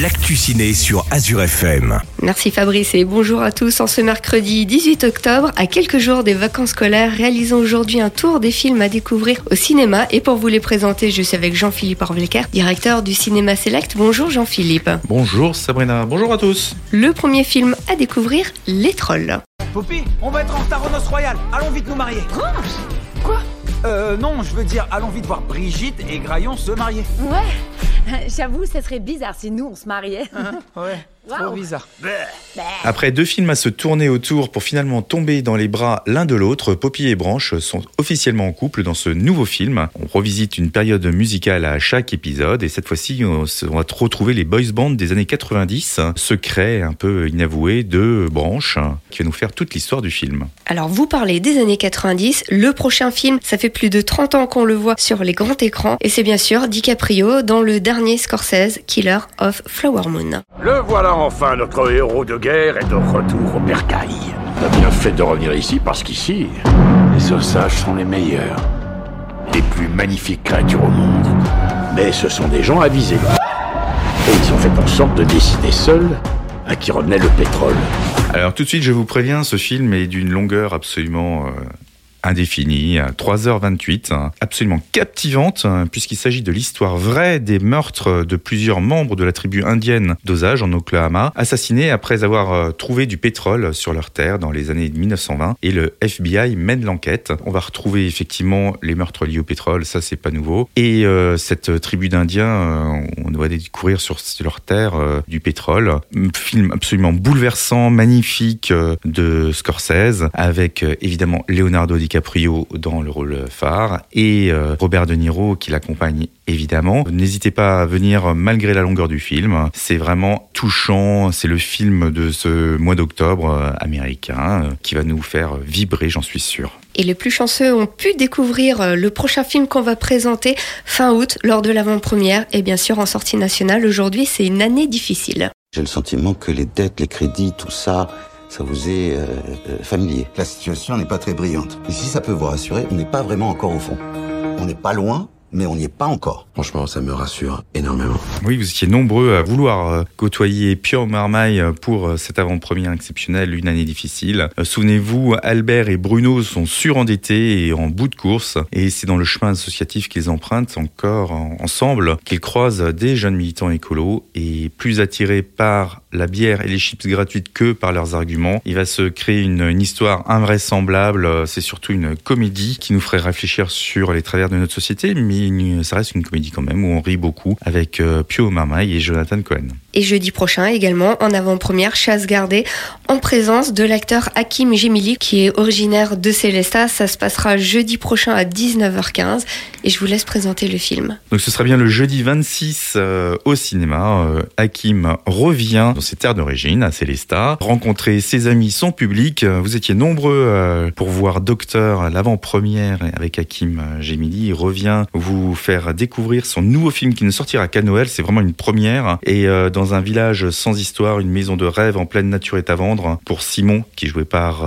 l'actu ciné sur Azure FM. Merci Fabrice et bonjour à tous. En ce mercredi 18 octobre, à quelques jours des vacances scolaires, réalisons aujourd'hui un tour des films à découvrir au cinéma. Et pour vous les présenter, je suis avec Jean-Philippe Orvelker, directeur du Cinéma Select. Bonjour Jean-Philippe. Bonjour Sabrina, bonjour à tous. Le premier film à découvrir, Les Trolls. Poppy, on va être en retard au noces royales. Allons vite nous marier. Euh, non, je veux dire, allons vite voir Brigitte et Graillon se marier. Ouais. J'avoue, ça serait bizarre si nous on se mariait. Ouais, trop bizarre. Après deux films à se tourner autour pour finalement tomber dans les bras l'un de l'autre, Poppy et Branche sont officiellement en couple dans ce nouveau film. On revisite une période musicale à chaque épisode et cette fois-ci on va retrouver les boys bands des années 90, secret un peu inavoué de Branche qui va nous faire toute l'histoire du film. Alors vous parlez des années 90, le prochain film, ça fait plus de 30 ans qu'on le voit sur les grands écrans et c'est bien sûr DiCaprio dans le dernier Scorsese, Killer of Flower Moon. Le voilà enfin, notre héros de guerre est de retour au bercail. T'as bien fait de revenir ici parce qu'ici, les ossages sont les meilleurs. Les plus magnifiques créatures au monde. Mais ce sont des gens avisés. Et ils ont fait en sorte de décider seuls à qui revenait le pétrole. Alors tout de suite, je vous préviens, ce film est d'une longueur absolument euh, indéfinie, à 3h28, hein, absolument captivante, puisqu'il s'agit de l'histoire vraie des meurtres de plusieurs membres de la tribu indienne d'Osage en Oklahoma, assassinés après avoir euh, trouvé du pétrole sur leur terre dans les années 1920, et le FBI mène l'enquête. On va retrouver effectivement les meurtres liés au pétrole, ça c'est pas nouveau, et euh, cette tribu d'Indiens, euh, on doit découvrir sur leur terre du pétrole. Film absolument bouleversant, magnifique de Scorsese, avec évidemment Leonardo DiCaprio dans le rôle phare et euh, Robert De Niro qui l'accompagne évidemment. N'hésitez pas à venir malgré la longueur du film. C'est vraiment touchant. C'est le film de ce mois d'octobre euh, américain euh, qui va nous faire vibrer, j'en suis sûr. Et les plus chanceux ont pu découvrir le prochain film qu'on va présenter fin août lors de l'avant-première et bien sûr en sortie nationale. Aujourd'hui, c'est une année difficile. J'ai le sentiment que les dettes, les crédits, tout ça, ça vous est euh, euh, familier. La situation n'est pas très brillante. Et si ça peut vous rassurer, on n'est pas vraiment encore au fond. On n'est pas loin, mais on n'y est pas encore. Franchement, ça me rassure énormément. Oui, vous étiez nombreux à vouloir euh, côtoyer Pierre Marmaille pour cette avant-première exceptionnelle, une année difficile. Souvenez-vous, Albert et Bruno sont surendettés et en bout de course, et c'est dans le chemin associatif qu'ils empruntent encore en- ensemble qu'ils croisent des jeunes militants écolos, et plus attirés par la bière et les chips gratuites que par leurs arguments, il va se créer une, une histoire invraisemblable. Euh, C'est surtout une comédie qui nous ferait réfléchir sur les travers de notre société, mais une- ça reste une comédie quand même où on rit beaucoup avec euh, Pio Marmaille et Jonathan Cohen. Et jeudi prochain également, en avant-première, chasse gardée, en présence de l'acteur Hakim Gemili, qui est originaire de Célestat. Ça se passera jeudi prochain à 19h15. Et je vous laisse présenter le film. Donc ce sera bien le jeudi 26 euh, au cinéma. Euh, Hakim revient dans ses terres d'origine, à Célestat, rencontrer ses amis, son public. Euh, Vous étiez nombreux euh, pour voir Docteur l'avant-première avec Hakim euh, Gemili. Il revient vous faire découvrir son nouveau film qui ne sortira qu'à Noël. C'est vraiment une première. Et euh, dans un village sans histoire, une maison de rêve en pleine nature est à vendre pour Simon, qui est joué par...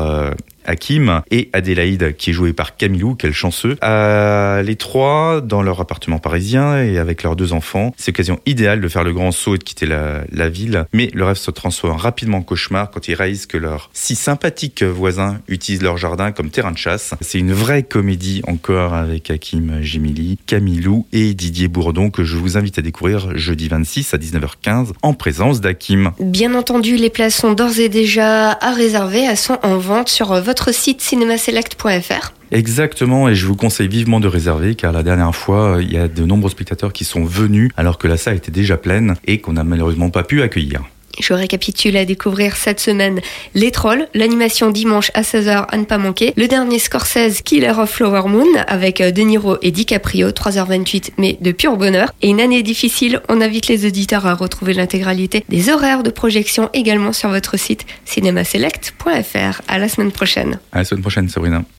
Hakim et Adélaïde qui est jouée par Camilou, quel chanceux. Euh, les trois dans leur appartement parisien et avec leurs deux enfants. C'est l'occasion idéale de faire le grand saut et de quitter la, ville. Mais le rêve se transforme rapidement en cauchemar quand ils réalisent que leurs si sympathiques voisins utilisent leur jardin comme terrain de chasse. C'est une vraie comédie encore avec Hakim Gemili, Camilou et Didier Bourdon que je vous invite à découvrir jeudi 26 à 19h15 en présence d'Hakim. Bien entendu, les places sont d'ores et déjà à réserver. Elles sont en vente sur votre site cinémaselect.fr. Exactement, et je vous conseille vivement de réserver car la dernière fois, il y a de nombreux spectateurs qui sont venus alors que la salle était déjà pleine et qu'on n'a malheureusement pas pu accueillir. Je récapitule à découvrir cette semaine Les Trolls, l'animation dimanche à 16h à ne pas manquer, le dernier Scorsese Killer of Flower Moon avec euh, De Niro et DiCaprio, 3h28 mais de pur bonheur. Et une année difficile, on invite les auditeurs à retrouver l'intégralité des horaires de projection également sur votre site cinémaselect.fr. À la semaine prochaine. À la semaine prochaine, Sabrina.